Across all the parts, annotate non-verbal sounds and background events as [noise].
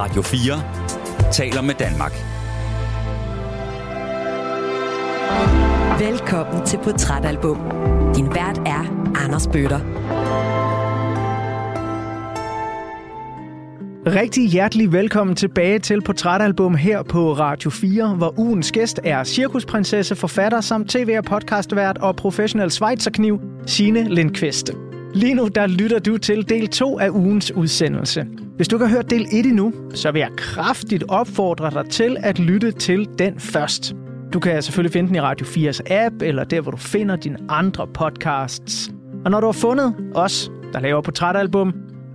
Radio 4 taler med Danmark. Velkommen til Portrætalbum. Din vært er Anders Bøtter. Rigtig hjertelig velkommen tilbage til Portrætalbum her på Radio 4, hvor ugens gæst er cirkusprinsesse, forfatter samt tv- og podcastvært og professionel svejserkniv, Signe Lindqvist. Lige nu der lytter du til del 2 af ugens udsendelse. Hvis du ikke har hørt del 1 endnu, så vil jeg kraftigt opfordre dig til at lytte til den først. Du kan selvfølgelig finde den i Radio 4's app, eller der, hvor du finder dine andre podcasts. Og når du har fundet os, der laver portrætalbum,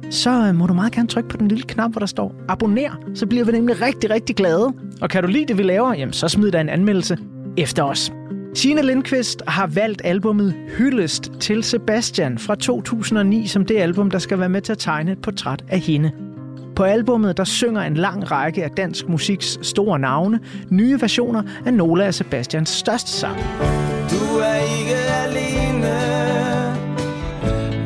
så øh, må du meget gerne trykke på den lille knap, hvor der står abonner. Så bliver vi nemlig rigtig, rigtig glade. Og kan du lide det, vi laver, jamen, så smid dig en anmeldelse efter os. Signe Lindqvist har valgt albummet Hyldest til Sebastian fra 2009 som det album, der skal være med til at tegne et portræt af hende. På albummet der synger en lang række af dansk musiks store navne nye versioner af nogle af Sebastians største sange. Du er ikke alene.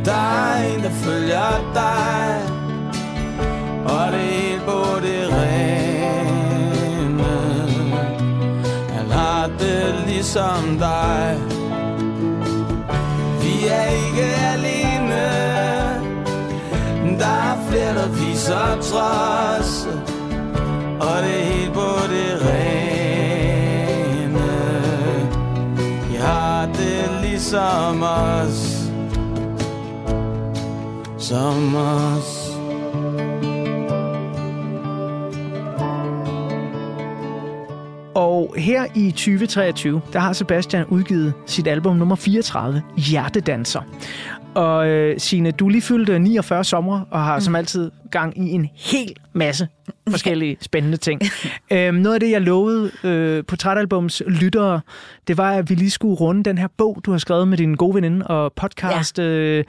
Der er en, der følger dig. Og det er helt på det rene. Han har det ligesom dig. Vi er ikke alene. Der er flere, der viser trods Og det er helt på det rene. I har det ligesom os. Som os. Og her i 2023, der har Sebastian udgivet sit album nummer 34, Hjertedanser. Og øh, Signe, du lige fyldt 49 sommer og har mm. som altid gang i en hel masse forskellige spændende ting. [laughs] øhm, noget af det, jeg lovede øh, portrætalbums lyttere, det var, at vi lige skulle runde den her bog, du har skrevet med din gode veninde og podcast ja. øh,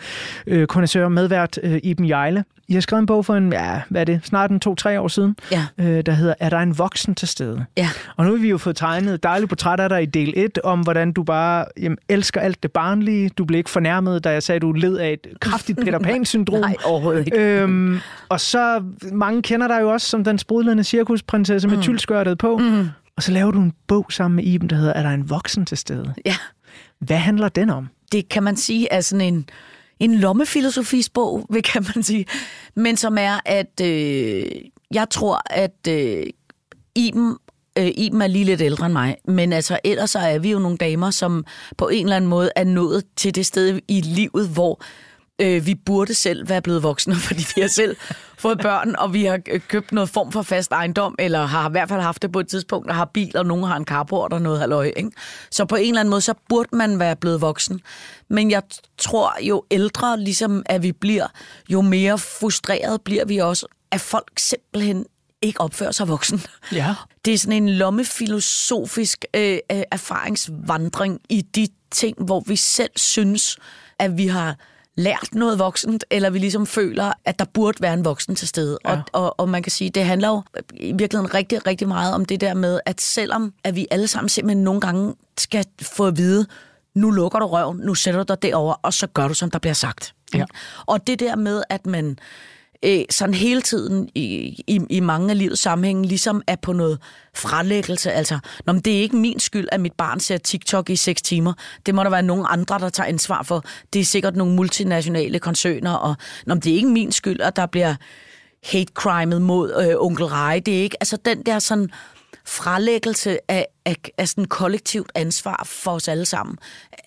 øh, medvært øh, Iben Jejle. I har skrevet en bog for en, ja, hvad er det, snart en to-tre år siden, Ja. øh, der hedder Er der en voksen til stede? Ja. Og nu har vi jo fået tegnet et dejligt portræt af dig i del 1, om hvordan du bare jamen, elsker alt det barnlige. Du blev ikke fornærmet, da jeg sagde, at du led af et kraftigt Peter Pan-syndrom. [laughs] Nej, overhovedet ikke. Øhm, og så, mange kender dig jo også som den sprudlende cirkusprinsesse med mm. tyldskørtet på. Mm. Og så laver du en bog sammen med Iben, der hedder Er der en voksen til stede? Ja. Hvad handler den om? Det kan man sige er sådan en, en lommefilosofisbog, [laughs] vil kan man sige. Men som er, at øh, jeg tror, at øh, Iben, øh, Iben er lige lidt ældre end mig, men altså ellers så er vi jo nogle damer, som på en eller anden måde er nået til det sted i livet, hvor øh, vi burde selv være blevet voksne, [laughs] fordi vi har selv fået børn, og vi har købt noget form for fast ejendom, eller har i hvert fald haft det på et tidspunkt, og har bil, og nogen har en carport og noget halvøj. Ikke? Så på en eller anden måde, så burde man være blevet voksen. Men jeg tror, jo ældre ligesom at vi bliver, jo mere frustreret bliver vi også, at folk simpelthen ikke opfører sig voksen. Ja. [laughs] Det er sådan en lommefilosofisk øh, øh, erfaringsvandring i de ting, hvor vi selv synes, at vi har lært noget voksent, eller vi ligesom føler, at der burde være en voksen til stede. Ja. Og, og, og man kan sige, det handler jo i virkeligheden rigtig, rigtig meget om det der med, at selvom at vi alle sammen simpelthen nogle gange skal få at vide, nu lukker du røven, nu sætter du dig derover, og så gør du, som der bliver sagt. Ja. Og det der med, at man øh, sådan hele tiden i, i, i mange af livets sammenhænge ligesom er på noget frelæggelse. Altså, Nå, men det er ikke min skyld, at mit barn ser TikTok i 6 timer. Det må der være nogen andre, der tager ansvar for. Det er sikkert nogle multinationale koncerner, og Nå, men det er ikke min skyld, at der bliver hate crimet mod øh, onkel Rej. Det er ikke, altså den der sådan frelæggelse af, af, af sådan kollektivt ansvar for os alle sammen,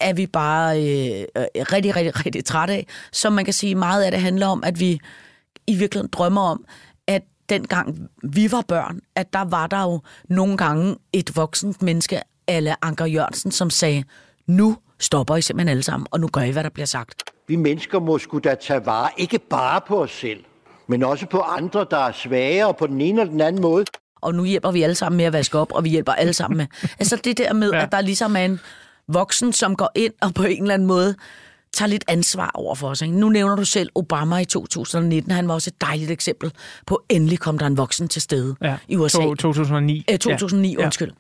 er vi bare øh, øh rigtig, rigtig, rigtig trætte af. Så man kan sige, meget af det handler om, at vi i virkeligheden drømmer om, at dengang vi var børn, at der var der jo nogle gange et voksent menneske, eller Anker Jørgensen, som sagde, nu stopper I simpelthen alle sammen, og nu gør I, hvad der bliver sagt. Vi mennesker må skulle da tage vare ikke bare på os selv, men også på andre, der er svagere på den ene eller den anden måde. og nu hjælper vi alle sammen med at vaske op, og vi hjælper alle sammen med. Altså det der med, ja. at der ligesom er en voksen, som går ind og på en eller anden måde tager lidt ansvar over for os. Ikke? Nu nævner du selv Obama i 2019. Han var også et dejligt eksempel på, endelig kom der en voksen til stede Ja. i USA. To- 2009. Øh, 2009, Ja. undskyld.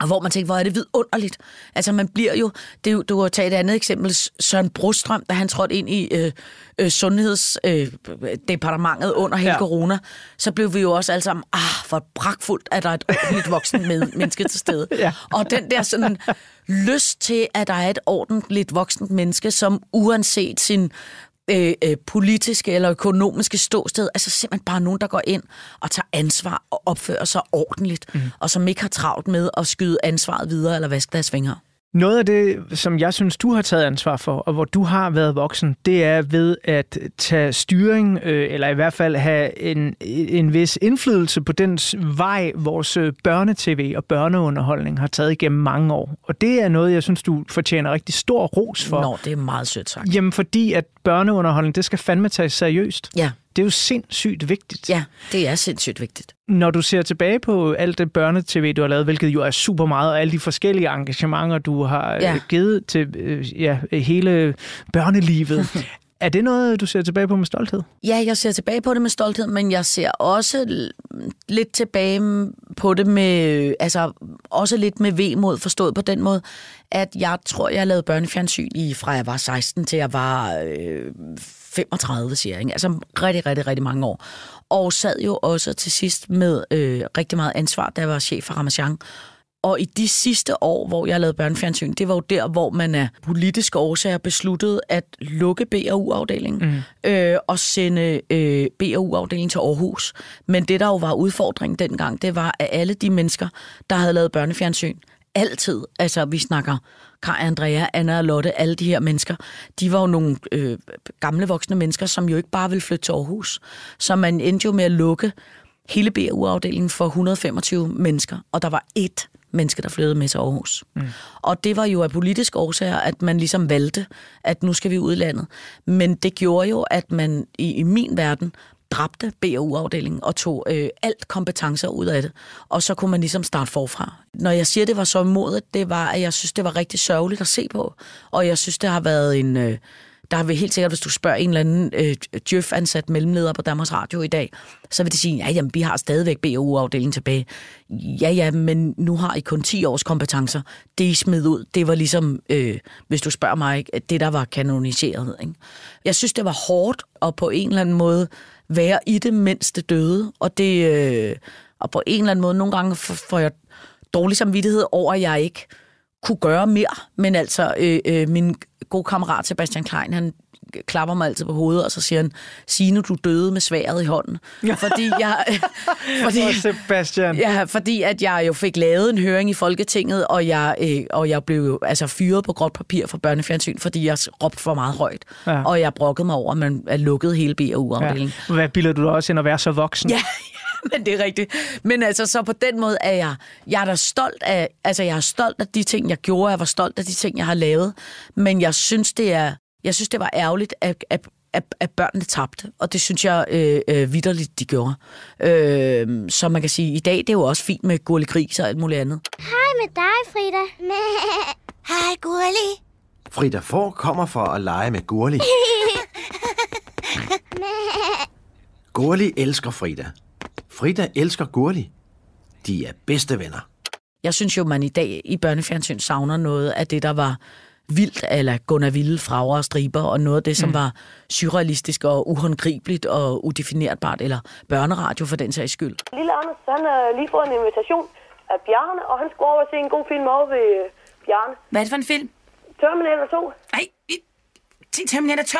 Og hvor man tænker, hvor er det vidunderligt. Altså man bliver jo, det er jo du har taget et andet eksempel, Søren Brostrøm, da han trådte ind i øh, øh, sundhedsdepartementet øh, under hele Ja. corona, så blev vi jo også alle sammen, ah, hvor bragtfuldt, at der er et ordentligt voksen med, [laughs] menneske til stede. Ja. Og den der sådan lyst til, at der er et ordentligt voksent menneske, som uanset sin øh, øh, politiske eller økonomiske ståsted, altså simpelthen bare nogen, der går ind og tager ansvar og opfører sig ordentligt, mm. og som ikke har travlt med at skyde ansvaret videre eller vaske deres fingre. Noget af det, som jeg synes, du har taget ansvar for, og hvor du har været voksen, det er ved at tage styring, øh, eller i hvert fald have en, en vis indflydelse på den vej, vores øh, børnetv og børneunderholdning har taget igennem mange år. Og det er noget, jeg synes, du fortjener rigtig stor ros for. Nå, det er meget sødt sagt. Jamen fordi, at børneunderholdning, det skal fandme tages seriøst. Ja, Det er jo sindssygt vigtigt. ja, det er sindssygt vigtigt. Når du ser tilbage på alt det børnetv, du har lavet, hvilket jo er super meget, og alle de forskellige engagementer, du har ja. Ja. givet til øh, ja, hele børnelivet, [laughs] er det noget, du ser tilbage på med stolthed? Ja, jeg ser tilbage på det med stolthed, men jeg ser også lidt tilbage på det med, altså også lidt med vemod, forstået på den måde, at jeg tror, jeg lavet børnefjernsyn i, fra jeg var 16 til jeg var øh, 35, siger jeg, ikke? altså rigtig, rigtig, rigtig mange år. Og sad jo også til sidst med øh, rigtig meget ansvar, da jeg var chef for Ramachan. Og i de sidste år, hvor jeg lavede børnefjernsyn, det var jo der, hvor man af politiske årsager besluttede at lukke BAU-afdelingen mm. øh, og sende øh, BAU-afdelingen til Aarhus. Men det, der jo var udfordringen dengang, det var, at alle de mennesker, der havde lavet børnefjernsyn, altid, altså vi snakker Kaj, Andrea, Anna og Lotte, alle de her mennesker, de var jo nogle øh, gamle voksne mennesker, som jo ikke bare ville flytte til Aarhus. Så man endte jo med at lukke hele BAU-afdelingen for 125 mennesker, og der var ét menneske, der flyttede med til Aarhus. Mm. Og det var jo af politiske årsager, at man ligesom valgte, at nu skal vi ud i landet. Men det gjorde jo, at man i, i min verden dræbte BAU-afdelingen og tog øh, alt kompetencer ud af det. Og så kunne man ligesom starte forfra. Når jeg siger, det var så modet, det var, at jeg synes, det var rigtig sørgeligt at se på. Og jeg synes, det har været en... Øh, der vil helt sikkert, hvis du spørger en eller anden øh, Djøf-ansat mellemleder på Danmarks Radio i dag, så vil de sige, ja, jamen, vi har stadigvæk BAU-afdelingen tilbage. Ja, ja, men nu har I kun 10 års kompetencer. Det I smed ud, det var ligesom, øh, hvis du spørger mig, ikke, det der var kanoniseret. Ikke? Jeg synes, det var hårdt og på en eller anden måde være i det, mens det døde. Og, det, øh, og på en eller anden måde, nogle gange får jeg dårlig samvittighed over, at jeg ikke kunne gøre mere. Men altså, øh, øh, min gode kammerat Sebastian Klein, han klapper mig altid på hovedet, og så siger han, Signe, du døde med sværet i hånden. Fordi jeg... [laughs] fordi, Og Sebastian. Ja, fordi at jeg jo fik lavet en høring i Folketinget, og jeg, øh, og jeg blev jo altså fyret på gråt papir fra børnefjernsyn, fordi jeg råbte for meget højt. Ja. Og jeg brokkede mig over, at man er lukket hele BAU-afdelingen. Ja. Hvad bilder du dig også ind at være så voksen? [laughs] Ja, men det er rigtigt. Men altså, så på den måde er jeg, jeg er da stolt af, altså jeg er stolt af de ting, jeg gjorde, jeg var stolt af de ting, jeg har lavet, men jeg synes, det er, jeg synes, det var ærgerligt, at, at, at, at børnene tabte, og det synes jeg øh, øh, vidderligt, de gjorde. Øh, så man kan sige, i dag det er jo også fint med gurlig gris og alt muligt andet. Hej med dig, Frida. [laughs] Hej, Gurli. Frida Får kommer for at lege med Gurli. [laughs] Gurli elsker Frida. Frida elsker Gurli. De er bedste venner. Jeg synes jo, man i dag i børnefjernsyn savner noget af det, der var vildt, eller Gunnar Vilde, Frager og Striber, og noget af det, som mm. var surrealistisk og uhåndgribeligt og udefinerbart, eller børneradio for den sags skyld. Lille Anders, han har lige fået en invitation af Bjarne, og han skulle over og se en god film over ved øh, Bjarne. Hvad er det for en film? Terminator 2. Ej, i- Terminator 2?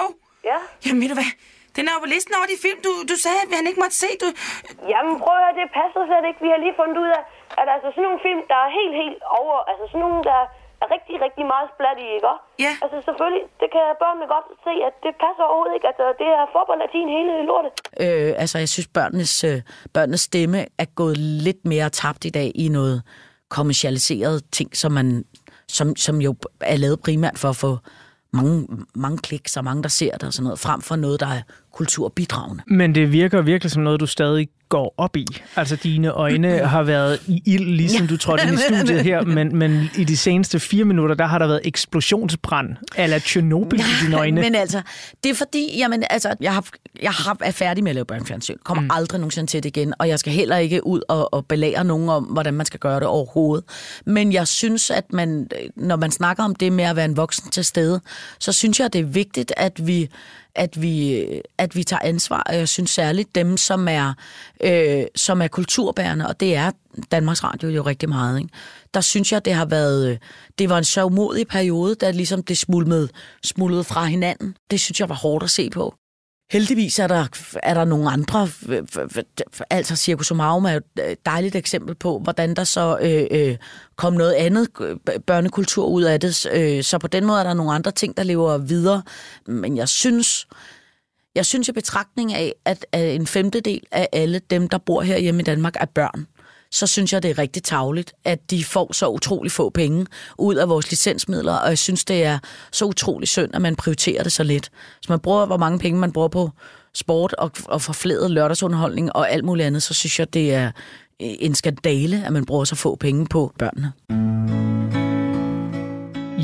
Ja. Jamen ved du hvad, den er jo på listen over de film, du, du sagde, at han ikke måtte se. Du... Jamen prøv at høre, det passer slet ikke. Vi har lige fundet ud af, at altså sådan nogle film, der er helt, helt over, altså sådan nogle, der er rigtig, rigtig meget splat i, ikke? Ja. Altså selvfølgelig, det kan børnene godt se, at det passer overhovedet ikke. Altså det er fodbold latin hele lortet. Øh, altså, jeg synes, børnenes, øh, børnenes stemme er gået lidt mere tabt i dag i noget kommercialiseret ting, som, man, som, som jo er lavet primært for at få mange, mange kliks og mange, der ser det og sådan noget, frem for noget, der er kulturbidragende. Men det virker virkelig som noget, du stadig går op i. Altså, dine øjne [clears throat] har været i ild, ligesom ja. du trådte ind i studiet her, [laughs] men, men i de seneste fire minutter, der har der været eksplosionsbrand, eller Tjernobyl i dine øjne. Men altså, det er fordi, jamen, altså, jeg, har, jeg har, er færdig med at lave børnefjernsyn. Kommer mm. aldrig nogensinde til det igen, og jeg skal heller ikke ud og, og belære nogen om, hvordan man skal gøre det overhovedet. Men jeg synes, at man, når man snakker om det med at være en voksen til stede, så synes jeg, det er vigtigt, at vi at vi, at vi tager ansvar, og jeg synes særligt dem, som er, øh, som er kulturbærende, og det er Danmarks Radio jo rigtig meget, ikke? der synes jeg, det har været, øh, det var en så umodig periode, da ligesom det smuldrede, smuldrede fra hinanden. Det synes jeg var hårdt at se på. Heldigvis er der, er der nogle andre, altså Circus Omarum er jo et dejligt eksempel på, hvordan der så øh, øh, kom noget andet øh, børnekultur ud af det. Øh, så på den måde er der nogle andre ting, der lever videre. Men jeg synes, jeg synes i betragtning af, at, at en femtedel af alle dem, der bor her hjemme i Danmark, er børn så synes jeg, det er rigtig tavligt, at de får så utrolig få penge ud af vores licensmidler, og jeg synes, det er så utrolig synd, at man prioriterer det så lidt. Så man bruger, hvor mange penge man bruger på sport og, og forfledet lørdagsunderholdning og alt muligt andet, så synes jeg, det er en skandale, at man bruger så få penge på børnene.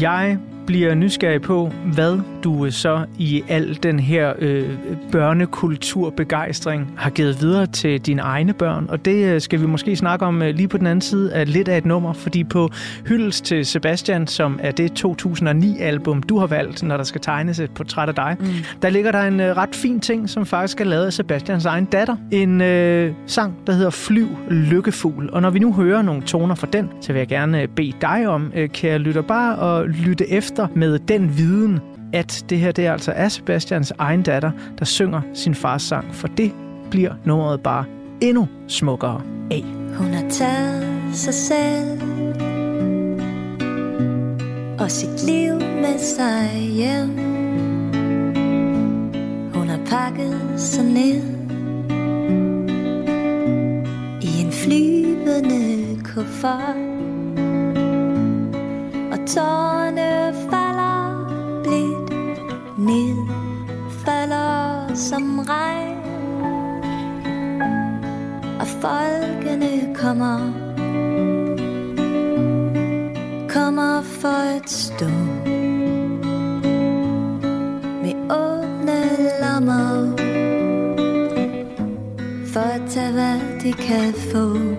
Jeg bliver nysgerrig på, hvad du så i al den her øh, børnekulturbegejstring har givet videre til dine egne børn. Og det øh, skal vi måske snakke om øh, lige på den anden side af lidt af et nummer, fordi på Hyldes til Sebastian, som er det 2009-album, du har valgt, når der skal tegnes et portræt af dig, mm. der ligger der en øh, ret fin ting, som faktisk er lavet af Sebastians egen datter. En øh, sang, der hedder Flyv Lykkefugl. Og når vi nu hører nogle toner fra den, så vil jeg gerne bede dig om, øh, kære lytter, bare at lytte efter med den viden, at det her det er altså er Sebastians egen datter, der synger sin fars sang, for det bliver nummeret bare endnu smukkere af. Hun har taget sig selv og sit liv med sig hjem. Hun har pakket sig ned i en flyvende kuffert og tårne ned, falder som regn. Og folkene kommer, kommer for et stå. Med åbne lammer, for at tage hvad de kan få.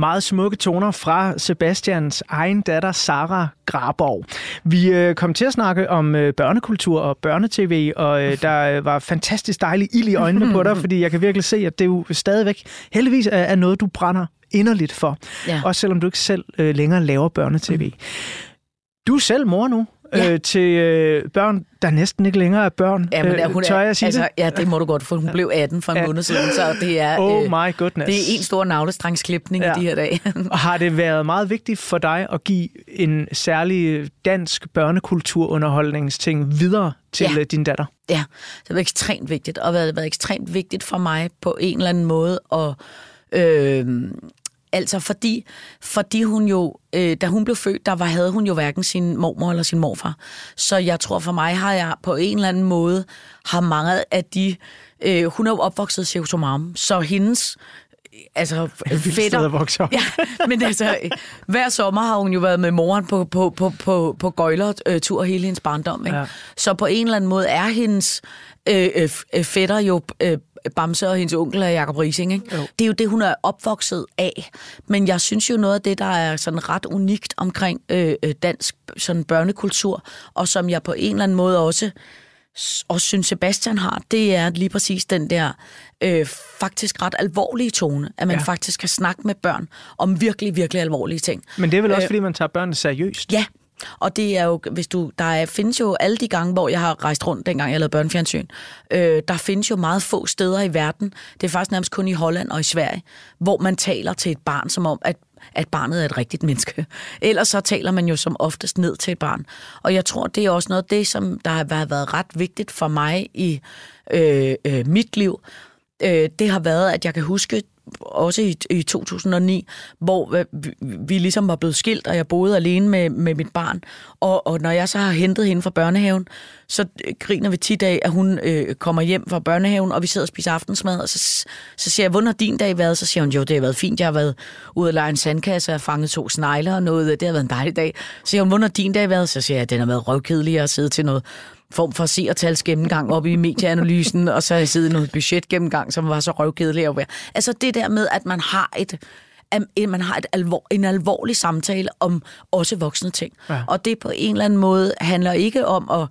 Meget smukke toner fra Sebastians egen datter, Sara Graborg. Vi øh, kom til at snakke om øh, børnekultur og børnetv, og øh, der var fantastisk dejlig ild i øjnene på dig, [laughs] fordi jeg kan virkelig se, at det jo stadigvæk heldigvis er, er noget, du brænder inderligt for. Ja. Også selvom du ikke selv øh, længere laver børnetv. Mm. Du er selv mor nu. Ja. øh, til øh, børn, der næsten ikke længere er børn. Ja, men øh, hun tør er, jeg sige altså, det? Ja, det må du godt, for hun blev 18 for en måned siden, så det er, oh my goodness. det er en stor navlestrangsklipning ja. i de her dage. og har det været meget vigtigt for dig at give en særlig dansk børnekulturunderholdningsting videre til ja. din datter? Ja, det var ekstremt vigtigt, og det har været ekstremt vigtigt for mig på en eller anden måde at... Øh, Altså fordi, fordi hun jo, øh, da hun blev født, der var, havde hun jo hverken sin mormor eller sin morfar. Så jeg tror for mig har jeg på en eller anden måde, har mange af de, øh, hun er jo opvokset i Cirkusomarum, så hendes altså [laughs] fætter. [laughs] Ja, men altså, hver sommer har hun jo været med moren på, på, på, på, på gøjlertur hele hendes barndom. Ikke? Ja. Så på en eller anden måde er hendes øh, øh, fætter jo øh, Bamse og hendes onkel er Jacob Rising. Ikke? Jo. Det er jo det, hun er opvokset af. Men jeg synes jo noget af det, der er sådan ret unikt omkring øh, dansk sådan børnekultur, og som jeg på en eller anden måde også og synes Sebastian har, det er lige præcis den der øh, faktisk ret alvorlige tone, at man ja. faktisk kan snakke med børn om virkelig, virkelig alvorlige ting. Men det er vel også, øh, fordi man tager børnene seriøst? Ja, og det er jo, hvis du, der er, findes jo alle de gange, hvor jeg har rejst rundt, dengang jeg lavede børnefjernsyn, øh, der findes jo meget få steder i verden, det er faktisk nærmest kun i Holland og i Sverige, hvor man taler til et barn som om, at at barnet er et rigtigt menneske. [laughs] Ellers så taler man jo som oftest ned til et barn. Og jeg tror, det er også noget af det, som der har været ret vigtigt for mig i øh, øh, mit liv. Øh, det har været, at jeg kan huske også i, i 2009, hvor vi, vi ligesom var blevet skilt, og jeg boede alene med, med mit barn. Og, og når jeg så har hentet hende fra børnehaven, så øh, griner vi tit af, at hun øh, kommer hjem fra børnehaven, og vi sidder og spiser aftensmad, og så, så siger jeg, hvordan har din dag været? Så siger hun, jo, det har været fint, jeg har været ude og lege en sandkasse og fanget to snegle og noget, det har været en dejlig dag. Så siger hun, hvordan har din dag været? Så siger jeg, den har været røvkedelig at sidde til noget form for seertals gennemgang op i medieanalysen, og så har jeg siddet i noget budget gennemgang, som var så røvkedelig at være. Altså det der med, at man har et at man har et alvor, en alvorlig samtale om også voksne ting. Ja. Og det på en eller anden måde handler ikke om at,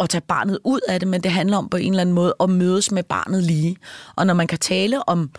at tage barnet ud af det, men det handler om på en eller anden måde at mødes med barnet lige. Og når man kan tale om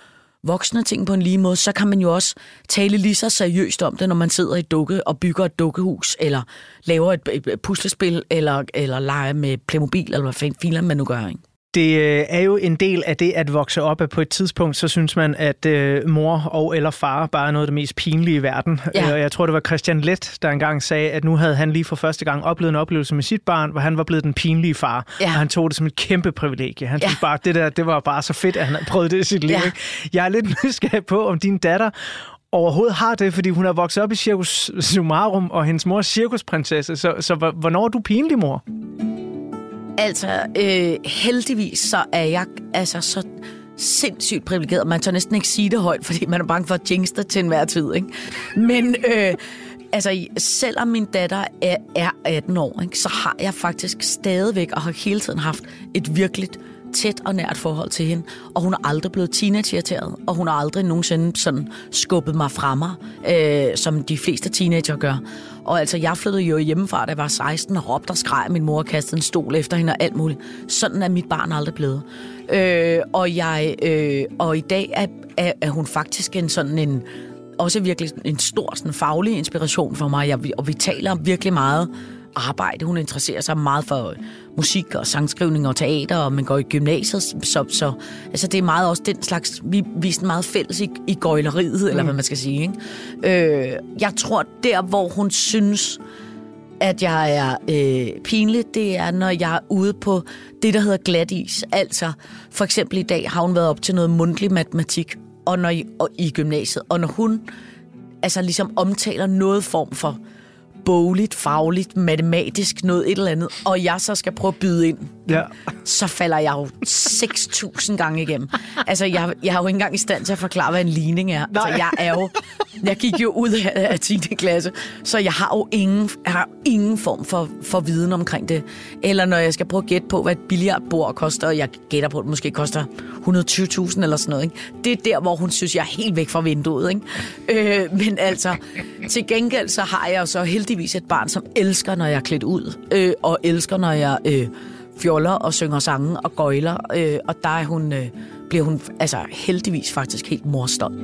voksne ting på en lige måde, så kan man jo også tale lige så seriøst om det, når man sidder i dukke og bygger et dukkehus, eller laver et, et puslespil, eller, eller leger med Playmobil, eller hvad fanden filer man nu gør, ikke? Det øh, er jo en del af det at vokse op, at på et tidspunkt, så synes man, at øh, mor og eller far bare er noget af det mest pinlige i verden. Ja. Og jeg tror, det var Christian Let, der engang sagde, at nu havde han lige for første gang oplevet en oplevelse med sit barn, hvor han var blevet den pinlige far. Ja. Og han tog det som et kæmpe privilegie. Han ja. synes bare, at det der, det var bare så fedt, at han havde prøvet det i sit liv. Ja. Jeg er lidt [laughs] nysgerrig på, om din datter overhovedet har det, fordi hun er vokset op i Circus Sumarum, og hendes mor er cirkusprinsesse. Så, så hvornår er du pinlig, mor? Altså, øh, heldigvis så er jeg altså så sindssygt privilegeret. Man tør næsten ikke sige det højt, fordi man er bange for at jinx det til enhver tid. Ikke? Men øh, altså, selvom min datter er, er 18 år, ikke, så har jeg faktisk stadigvæk og har hele tiden haft et virkeligt tæt og nært forhold til hende, og hun er aldrig blevet teenage og hun har aldrig nogensinde sådan skubbet mig fra mig, øh, som de fleste teenager gør. Og altså, jeg flyttede jo hjemmefra, da jeg var 16, og råbte og skreg, min mor kastede en stol efter hende og alt muligt. Sådan er mit barn aldrig blevet. Øh, og, jeg, øh, og i dag er, er, er hun faktisk en sådan en, også virkelig en stor sådan, faglig inspiration for mig, jeg, og vi taler virkelig meget arbejde. Hun interesserer sig meget for musik og sangskrivning og teater, og man går i gymnasiet, så, så altså det er meget også den slags, vi, vi er meget fælles i, i gøjleriet, mm. eller hvad man skal sige. Ikke? Øh, jeg tror, der hvor hun synes, at jeg er øh, pinlig, det er, når jeg er ude på det, der hedder glat is. Altså, for eksempel i dag har hun været op til noget mundtlig matematik og når, og i gymnasiet, og når hun altså ligesom omtaler noget form for bogligt, fagligt, matematisk, noget et eller andet, og jeg så skal prøve at byde ind, ja. så falder jeg jo 6.000 gange igennem. Altså, jeg, jeg er jo ikke engang i stand til at forklare, hvad en ligning er. Altså, jeg er jo... Jeg gik jo ud af, af 10. klasse, så jeg har jo ingen, jeg har ingen form for, for viden omkring det. Eller når jeg skal prøve at gætte på, hvad et billiardbord koster, og jeg gætter på, at det måske koster 120.000 eller sådan noget. Ikke? Det er der, hvor hun synes, jeg er helt væk fra vinduet. Ikke? Øh, men altså, til gengæld så har jeg jo så heldigvis et barn, som elsker, når jeg er klædt ud, øh, og elsker, når jeg øh, fjoller og synger sange og gøjler. Øh, og der er hun, øh, bliver hun altså heldigvis faktisk helt morstolt.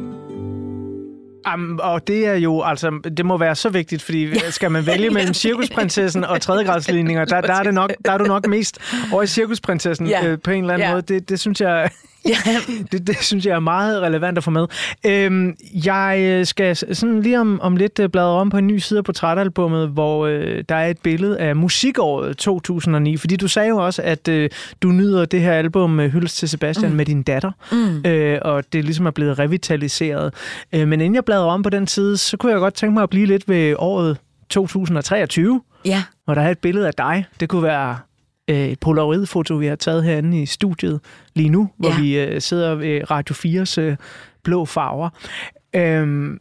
Um, og det er jo, altså, det må være så vigtigt, fordi ja. skal man vælge mellem [laughs] cirkusprinsessen og tredjegradsligninger, der, der, er det nok, der er du nok mest over i cirkusprinsessen Ja. øh, på en eller anden Ja. måde. Det, det synes jeg... [laughs] Ja. det, det synes jeg er meget relevant at få med. Øhm, jeg øh, skal sådan lige om, om lidt øh, bladre om på en ny side af portrætalbummet, hvor øh, der er et billede af musikåret 2009. Fordi du sagde jo også, at øh, du nyder det her album med Hyldest til Sebastian mm. med din datter, Mm. øh, og det ligesom er blevet revitaliseret. Øh, men inden jeg bladrer om på den side, så kunne jeg godt tænke mig at blive lidt ved året 2023, Ja. hvor der er et billede af dig. Det kunne være øh, et polaroidfoto, vi har taget herinde i studiet lige nu, hvor Ja. vi øh, sidder ved Radio 4's øh, blå farver. Øhm,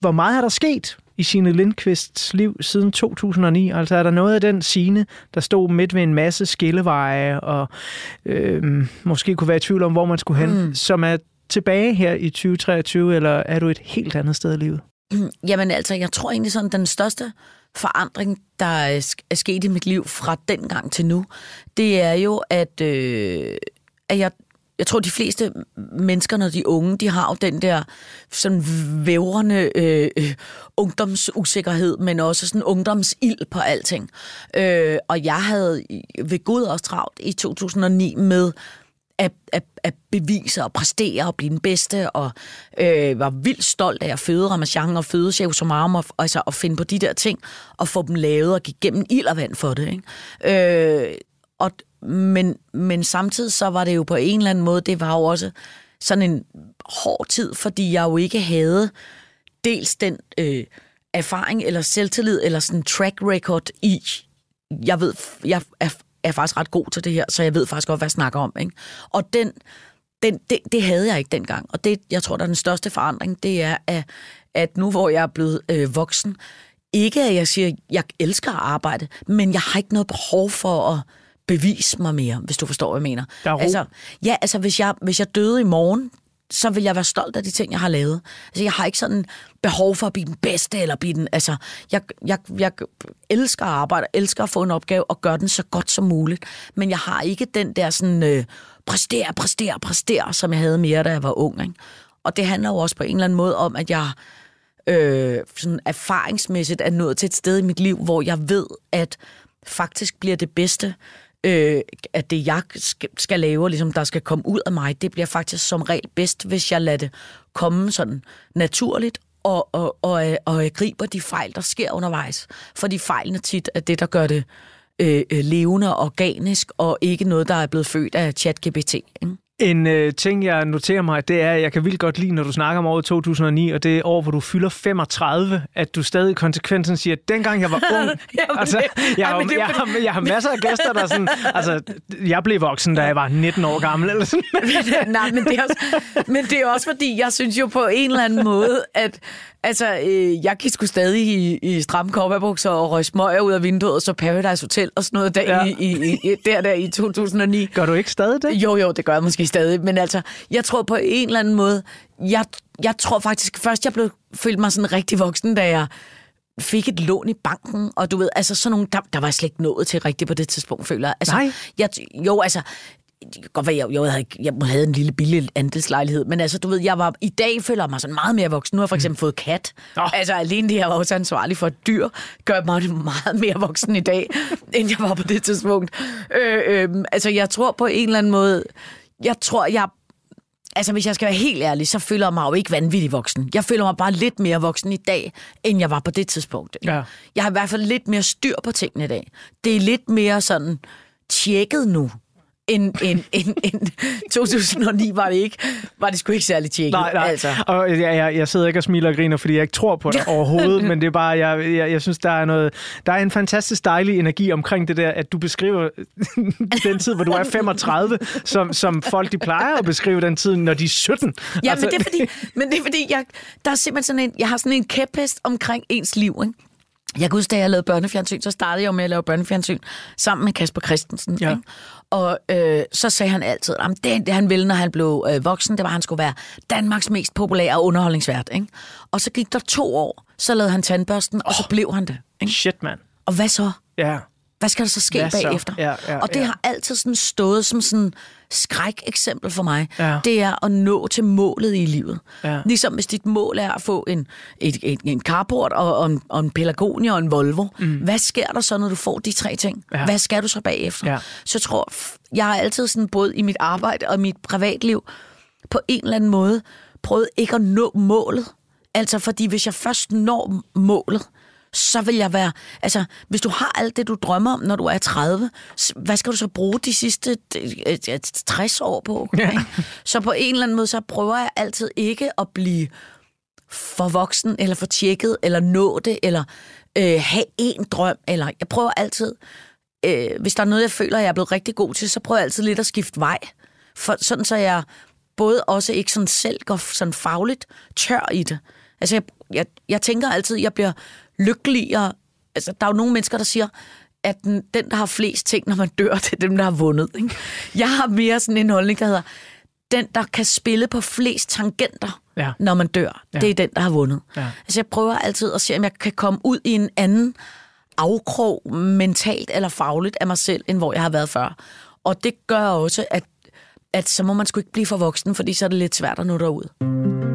hvor meget har der sket i Signe Lindqvists liv siden 2009? Altså er der noget af den Signe, der stod midt ved en masse skilleveje, og øh, måske kunne være i tvivl om, hvor man skulle hen, Mm. som er tilbage her i 2023, eller er du et helt andet sted i livet? [clears throat] Jamen altså, jeg tror egentlig sådan, den største forandring, der er sket i mit liv fra dengang til nu, det er jo, at, øh, at jeg, jeg tror, de fleste mennesker, når de er unge, de har jo den der sådan vævrende øh, øh ungdomsusikkerhed, men også sådan ungdomsild på alting. Øh, og jeg havde ved Gud også travlt i 2009 med at, at, at bevise og præstere og blive den bedste, og øh, var vildt stolt af at føde Ramachan og føde Chef Somarum, og, altså at finde på de der ting, og få dem lavet og gik gennem ild og vand for det. Ikke? Øh, og, men, men samtidig så var det jo på en eller anden måde, det var jo også sådan en hård tid, fordi jeg jo ikke havde dels den øh, erfaring eller selvtillid eller sådan track record i, jeg ved, jeg er, er faktisk ret god til det her, så jeg ved faktisk godt, hvad jeg snakker om. Ikke? Og den, den, det, det havde jeg ikke dengang. Og det, jeg tror, der er den største forandring, det er, at, at nu hvor jeg er blevet øh, voksen, ikke at jeg siger, at jeg elsker at arbejde, men jeg har ikke noget behov for at bevise mig mere, hvis du forstår, hvad jeg mener. Der er ro. Altså, ja, altså hvis jeg, hvis jeg døde i morgen, så vil jeg være stolt af de ting, jeg har lavet. Altså, jeg har ikke sådan behov for at blive den bedste, eller blive den... Altså, jeg, jeg, jeg elsker at arbejde, elsker at få en opgave, og gøre den så godt som muligt. Men jeg har ikke den der sådan... Øh, præstere, præstere, præstere, som jeg havde mere, da jeg var ung. Ikke? Og det handler jo også på en eller anden måde om, at jeg øh, sådan erfaringsmæssigt er nået til et sted i mit liv, hvor jeg ved, at faktisk bliver det bedste, øh, at det jeg skal, lave, og ligesom der skal komme ud af mig, det bliver faktisk som regel bedst, hvis jeg lader det komme sådan naturligt, og, og, og, øh, og jeg griber de fejl, der sker undervejs. For de fejlene tit er det, der gør det øh, øh, levende og organisk, og ikke noget, der er blevet født af ChatGPT. Ikke? En øh, ting, jeg noterer mig, det er, at jeg kan vildt godt lide, når du snakker om året 2009, og det år, hvor du fylder 35, at du stadig i konsekvensen siger, at dengang jeg var ung, [laughs] altså, jeg, har, er jeg, har, jeg har masser af gæster, der er sådan, altså, jeg blev voksen, da jeg var 19 år gammel, eller sådan. [laughs] Nej, men det, er også, men det er også fordi, jeg synes jo på en eller anden måde, at altså, øh, jeg gik sgu stadig i, i stramme kopperbukser og røg smøger ud af vinduet, og så Paradise Hotel og sådan noget der, ja. i, i, i, der, der i 2009. Gør du ikke stadig det? Jo, jo, det gør jeg måske stadig. Men altså, jeg tror på en eller anden måde, jeg, jeg tror faktisk først, jeg blev, følte mig sådan rigtig voksen, da jeg fik et lån i banken, og du ved, altså sådan nogle, der, der var jeg slet ikke nået til rigtigt på det tidspunkt, føler jeg. Altså, Nej. Jeg, jo, altså, godt være, jeg, jeg, havde, jeg havde en lille billig andelslejlighed, men altså, du ved, jeg var, i dag føler jeg mig sådan meget mere voksen. Nu har jeg for eksempel fået kat. Nå. Altså, alene det, jeg var også ansvarlig for et dyr, gør mig meget mere voksen i dag, [laughs] end jeg var på det tidspunkt. Øh, øh, altså, jeg tror på en eller anden måde, jeg tror, jeg Altså, hvis jeg skal være helt ærlig, så føler jeg mig jo ikke vanvittig voksen. Jeg føler mig bare lidt mere voksen i dag, end jeg var på det tidspunkt. Ja. Jeg har i hvert fald lidt mere styr på tingene i dag. Det er lidt mere sådan tjekket nu, end, end, end, end 2009 var det ikke. Var det sgu ikke særlig tjekket. Nej, nej. Altså. Og jeg, jeg, jeg sidder ikke og smiler og griner, fordi jeg ikke tror på det [laughs] overhovedet, men det er bare, jeg, jeg, jeg synes, der er noget, der er en fantastisk dejlig energi omkring det der, at du beskriver [laughs] den tid, hvor du er 35, som, som folk de plejer at beskrive den tid, når de er 17. Ja, altså, men, det er fordi, men det er fordi, jeg, der er simpelthen sådan en, jeg har sådan en kæphest omkring ens liv, ikke? Jeg kan huske, da jeg lavede børnefjernsyn, så startede jeg jo med at lave børnefjernsyn sammen med Kasper Christensen. Ja. Ikke? Og øh, så sagde han altid, at det, det han ville, når han blev øh, voksen, det var, at han skulle være Danmarks mest populære underholdningsvært. Ikke? Og så gik der to år, så lavede han tandbørsten, og så blev han det. Ikke? Shit, mand. Og hvad så? Ja. Hvad skal der så ske Hvad så? bagefter? Ja, ja, og det ja. har altid sådan stået som sådan skræk-eksempel for mig. Ja. Det er at nå til målet i livet. Ja. Ligesom hvis dit mål er at få en, et, et, en carport og, og, en, og en Pelagonia og en Volvo. Mm. Hvad sker der så, når du får de tre ting? Ja. Hvad skal du så bagefter? Ja. Så jeg tror, jeg har altid sådan både i mit arbejde og mit privatliv på en eller anden måde prøvet ikke at nå målet. Altså, fordi hvis jeg først når målet, så vil jeg være... Altså, hvis du har alt det, du drømmer om, når du er 30, s- hvad skal du så bruge de sidste øh, øh, 60 år på? Ja. ikke? Så på en eller anden måde, så prøver jeg altid ikke at blive for voksen, eller for tjekket, eller nå det, eller øh, have en drøm, eller jeg prøver altid, øh, hvis der er noget, jeg føler, jeg er blevet rigtig god til, så prøver jeg altid lidt at skifte vej, for, sådan så jeg både også ikke sådan selv går sådan fagligt tør i det. Altså, jeg, jeg, jeg tænker altid, jeg bliver lykkeligere. Altså, der er jo nogle mennesker, der siger, at den, den, der har flest ting, når man dør, [laughs] det er dem, der har vundet. Ikke? Jeg har mere sådan en holdning, der hedder, den, der kan spille på flest tangenter, Ja. når man dør, Ja. det er den, der har vundet. Ja. Altså, jeg prøver altid at se, om jeg kan komme ud i en anden afkrog, mentalt eller fagligt af mig selv, end hvor jeg har været før. Og det gør også, at, at så må man sgu ikke blive for voksen, fordi så er det lidt svært at nå derud.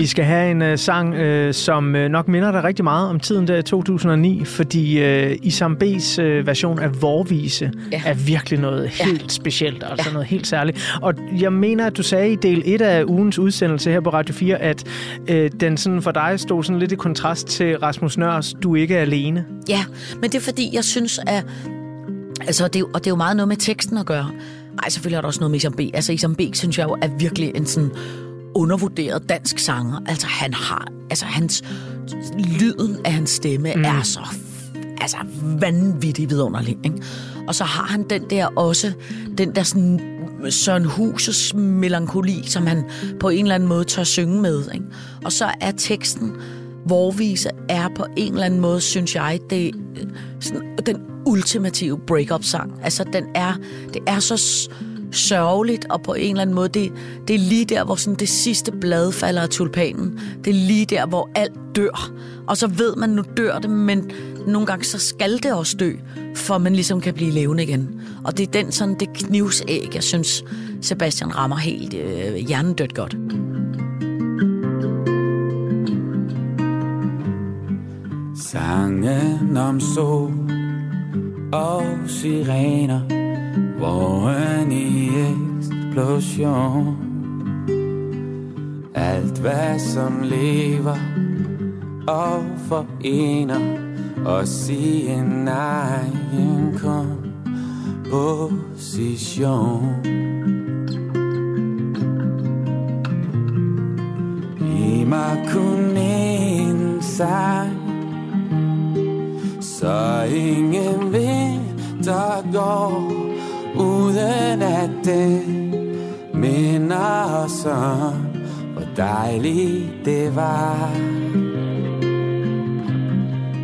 Vi skal have en uh, sang, uh, som uh, nok minder dig rigtig meget om tiden der i 2009, fordi uh, Isam B's uh, version af Vorvise ja. Ja. er virkelig noget helt specielt, altså ja. noget helt særligt. Og jeg mener, at du sagde i del 1 af ugens udsendelse her på Radio 4, at uh, den sådan for dig stod sådan lidt i kontrast til Rasmus Nørs Du er ikke er alene. Ja, men det er fordi, jeg synes, at... Altså, det og det er jo meget noget med teksten at gøre. Nej, selvfølgelig er der også noget med Isam B. Altså, Isam B, synes jeg jo, er virkelig en sådan undervurderet dansk sanger. Altså, han har... Altså, hans... Lyden af hans stemme mm. er så altså vanvittigt vidunderlig. Ikke? Og så har han den der også, den der sådan Søren Huses melankoli, som han på en eller anden måde tør synge med. Ikke? Og så er teksten, Vorvise er på en eller anden måde, synes jeg, det er sådan, den ultimative break-up-sang. Altså, den er, det er så sørgeligt, og på en eller anden måde, det, det er lige der, hvor sådan det sidste blad falder af tulpanen. Det er lige der, hvor alt dør. Og så ved man, nu dør det, men nogle gange så skal det også dø, for man ligesom kan blive levende igen. Og det er den sådan, det knivsæg, jeg synes, Sebastian rammer helt øh, hjernedødt godt. Sangen om sol og sirener Våren i eksplosion Alt hvad som lever og forener Og Os nej en egen komposition. Giv mig kun en sang så ingen vinter går. Uden at det minder os om Hvor dejligt det var.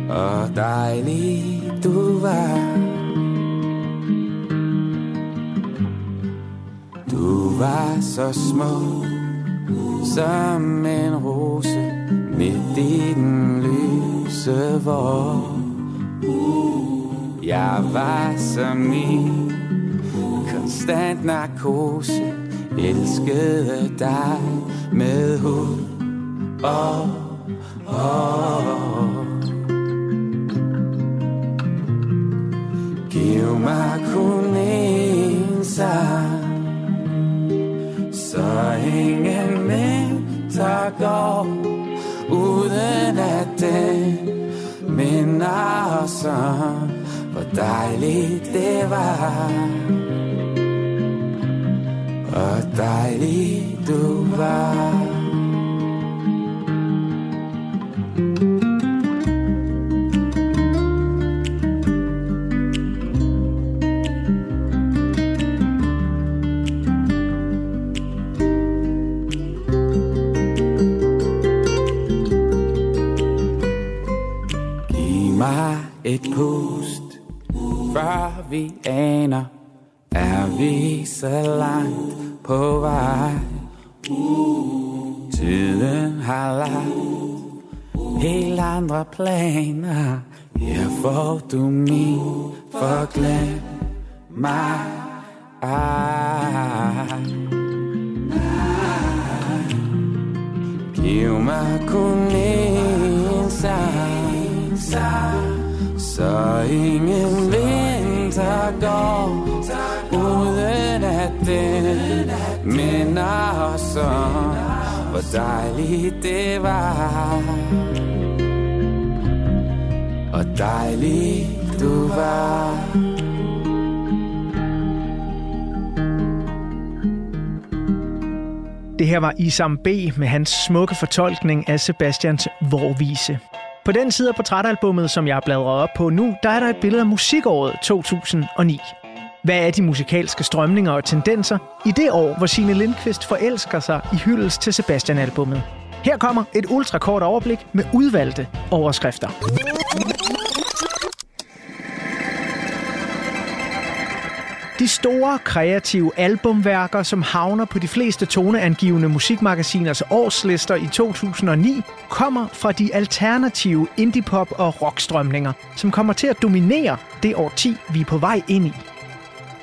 Og dejligt du var. Du var så smuk Som en rose Midt i den lyse vår. Jeg var som i konstant narkose. Elskede dig med hud og hår. Giv mig kun en sang Så ingen vinter går Uden at den minder os om Hvor dejligt det var. Og dejligt du var Giv mig et pust, før vi aner, er vi så langt på vej. Tiden har lagt helt andre planer. Her får du min forglem mig Giv mig kun en sang Så ingen vinter går. Minder os om Hvor dejligt det var Og dejligt du var Det her var Isam B. med hans smukke fortolkning af Sebastians Vorvise. På den side af portrætalbummet, som jeg bladrer op på nu, der er der et billede af musikåret 2009. Hvad er de musikalske strømninger og tendenser i det år, hvor Signe Lindqvist forelsker sig i hyldest til Sebastian-albummet? Her kommer et ultrakort overblik med udvalgte overskrifter. De store kreative albumværker, som havner på de fleste toneangivende musikmagasiners årslister i 2009, kommer fra de alternative indie-pop og rockstrømninger, som kommer til at dominere det årti, vi er på vej ind i.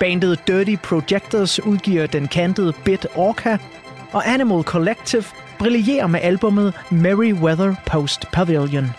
Bandet Dirty Projectors udgiver den kantede Bit Orca, og Animal Collective brillerer med albummet Merryweather Post Pavilion.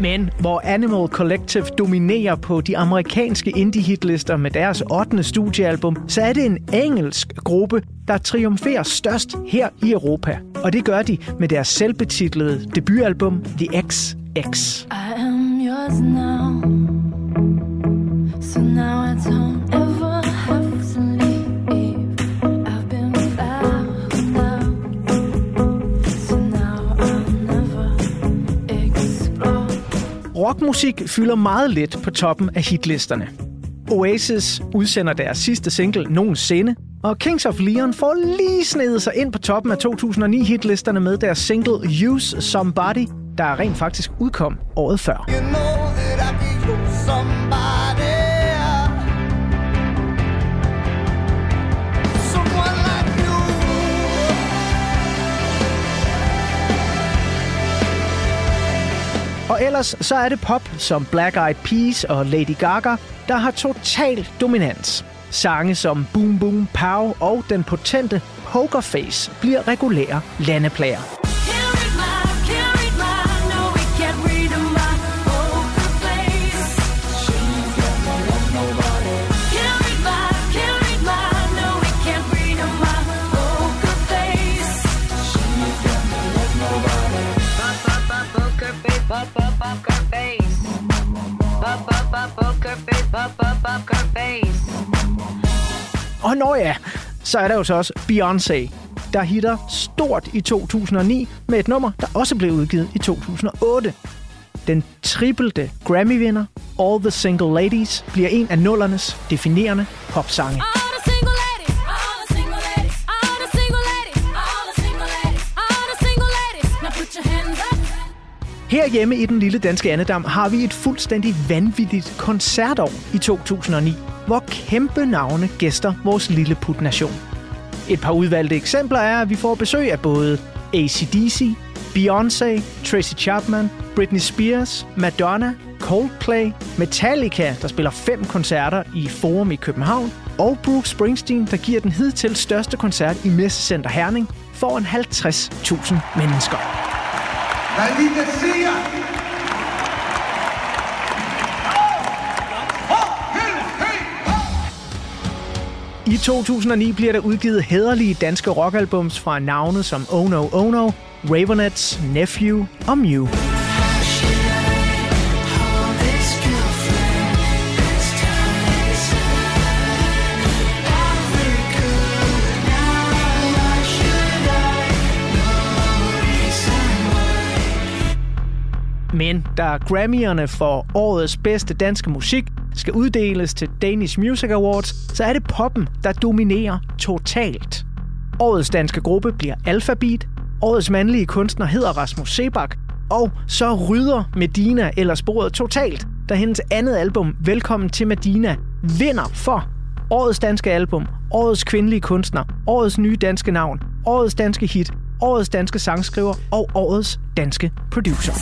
Men hvor Animal Collective dominerer på de amerikanske indie-hitlister med deres 8. studiealbum, så er det en engelsk gruppe, der triumferer størst her i Europa. Og det gør de med deres selvbetitlede debutalbum The XX. I am yours now. Rockmusik fylder meget let på toppen af hitlisterne. Oasis udsender deres sidste single nogensinde, og Kings of Leon får lige snedet sig ind på toppen af 2009-hitlisterne med deres single Use Somebody, der rent faktisk udkom året før. Og ellers så er det pop som Black Eyed Peas og Lady Gaga, der har total dominans. Sange som Boom Boom Pow og den potente Pokerface bliver regulære landeplager. Og når ja, så er der jo så også Beyoncé, der hitter stort i 2009 med et nummer, der også blev udgivet i 2008. Den trippelte Grammy-vinder, All the Single Ladies, bliver en af nullernes definerende popsange. Herhjemme i den lille danske Annedam har vi et fuldstændig vanvittigt koncertår i 2009, hvor kæmpe navne gæster vores lille putnation. Et par udvalgte eksempler er, at vi får besøg af både ACDC, Beyoncé, Tracy Chapman, Britney Spears, Madonna, Coldplay, Metallica, der spiller fem koncerter i Forum i København, og Bruce Springsteen, der giver den hidtil største koncert i Messecenter Herning foran 50.000 mennesker. La lite sia! I 2009 bliver der udgivet hederlige danske rockalbums fra navne som Oh No Oh No, Ravenets, Nephew og Mew. Der da Grammy'erne for årets bedste danske musik skal uddeles til Danish Music Awards, så er det poppen, der dominerer totalt. Årets danske gruppe bliver Alphabet, årets mandlige kunstner hedder Rasmus Sebak, og så rydder Medina eller sporet totalt da hendes andet album, Velkommen til Medina, vinder for Årets danske album, Årets kvindelige kunstner, Årets nye danske navn, Årets danske hit, Årets danske sangskriver og Årets danske producer.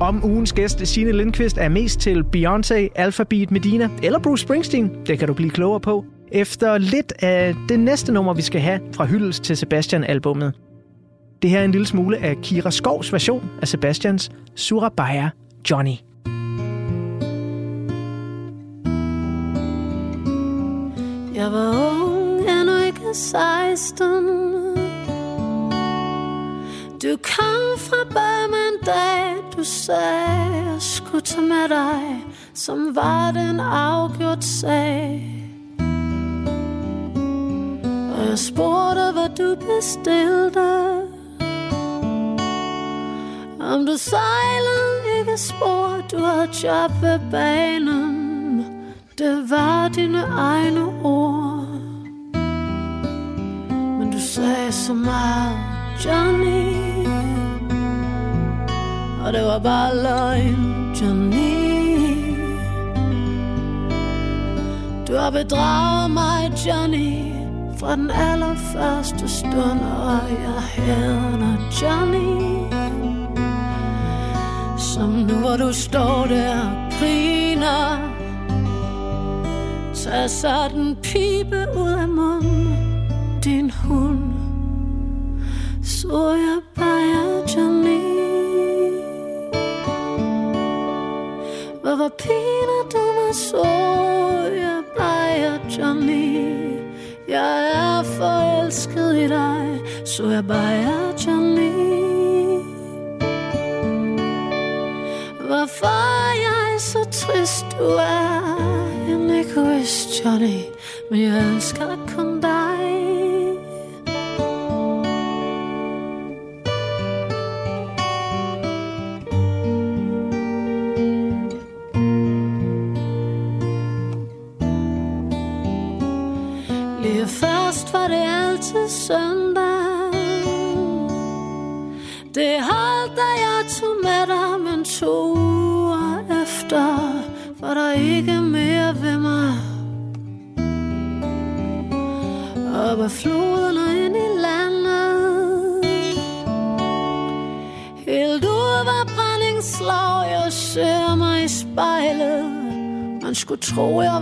Om ugens gæst, Signe Lindqvist, er mest til Beyoncé, Alphabet Medina eller Bruce Springsteen, det kan du blive klogere på, efter lidt af det næste nummer, vi skal have fra Hyldes til Sebastian-albummet. Det her er en lille smule af Kira Skovs version af Sebastians Surabaya Johnny. Jeg var ung, endnu ikke 16 du kom fra Bøhm en dag Du sagde, jeg skulle tage med dig Som var den afgjort sag. Og jeg spurgte, hvad du bestilte. Om du sejlede ikke spor Du havde job ved banen. Det var dine egne ord. Men du sagde så meget. Johnny. Og det var bare løgn Johnny. Du har bedraget mig Johnny Fra den allerførste stund Og jeg hader Johnny. Som nu hvor du står der og griner Tag så den pibe ud af munden Din hund. Så jeg bare Johnny Hvad var piner du mig så Jeg Johnny Jeg er forelsket i dig Så jeg Johnny Hvorfor er jeg så trist du er En egoist Johnny. Men jeg elsker kun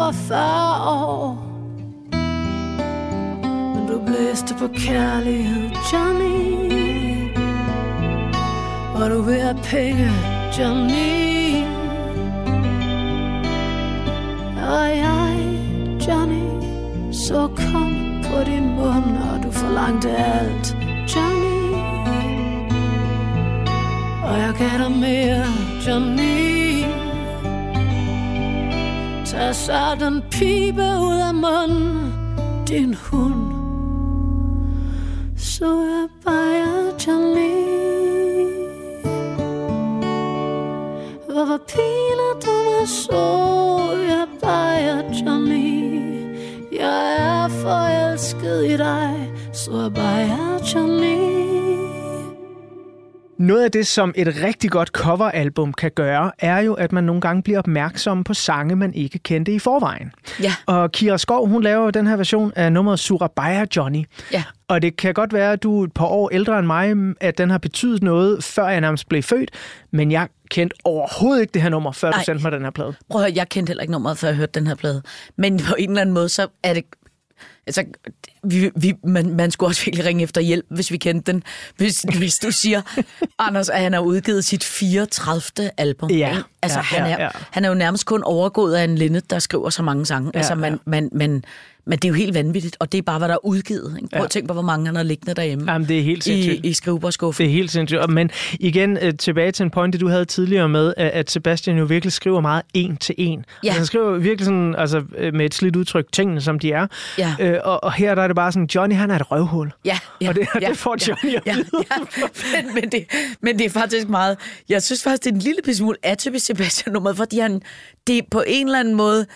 var 40 år Men du blæste på kærlighed, Johnny Og du vil have penge, Johnny Tag så den pibe ud af munden Din hund. Noget af det, som et rigtig godt coveralbum kan gøre, er jo, at man nogle gange bliver opmærksom på sange, man ikke kendte i forvejen. Ja. Og Kira Skov, hun laver den her version af nummeret Surabaya Johnny. Ja. Og det kan godt være, at du er et par år ældre end mig, at den har betydet noget, før jeg nærmest blev født. Men jeg kendte overhovedet ikke det her nummer, før. Nej. du sendte mig den her plade. Prøv at høre, jeg kendte heller ikke nummeret, før jeg hørte den her plade. Men på en eller anden måde, så er det... Altså, vi, vi, man, man skulle også virkelig ringe efter hjælp, hvis vi kendte den. Hvis, hvis du siger, Anders, at han har udgivet sit 34. album. Ja? Altså, ja, han, ja, er, ja. han er jo nærmest kun overgået af en linde, der skriver så mange sange. Ja, altså, man, ja. man, man, men det er jo helt vanvittigt, og det er bare, hvad der er udgivet. Ikke? Prøv Ja. at tænke på, hvor mange han har liggende derhjemme. Jamen, det er helt sindssygt. I, i skrivebordskuffen. Det er helt sindssygt. Men igen, øh, tilbage til en pointe, du havde tidligere med, at- at Sebastian jo virkelig skriver meget en til en. Ja. Altså, han skriver virkelig sådan, altså, øh, med et slidt udtryk, tingene som de er. Ja. Øh, og, og her der er det bare sådan, Johnny han er et røvhul. Ja, ja, Og det- ja, det får Johnny at ja, vide. ja, [laughs] ja. Men, men, det, men det er faktisk meget... Jeg synes faktisk, det er en lille smule atypisk Sebastian-nummeret, fordi han, det på en eller anden måde...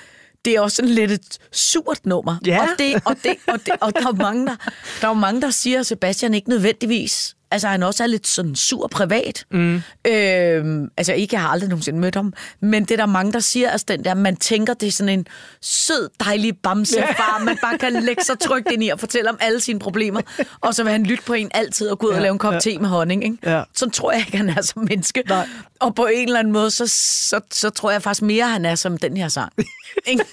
det er også sådan lidt et surt nummer. Ja. Og, det, og, det, og, det, og der, er mange, der, der er mange, der siger, at Sebastian ikke nødvendigvis Altså, han også er lidt sådan sur privat. Mm. Øhm, altså, ikke, jeg har aldrig nogensinde mødt ham. Men det er der mange, der siger, altså den der, man tænker, det er sådan en sød, dejlig bamsefar, man bare kan lægge sig trygt ind i og fortælle om alle sine problemer. Og så vil han lytte på en altid og gå ud ja, og lave en kop ja. te med honning. Ikke? Ja. Sådan tror jeg ikke, han er som menneske. Nej. Og på en eller anden måde, så, så, så tror jeg faktisk mere, han er som den her sang. [laughs] Ikke?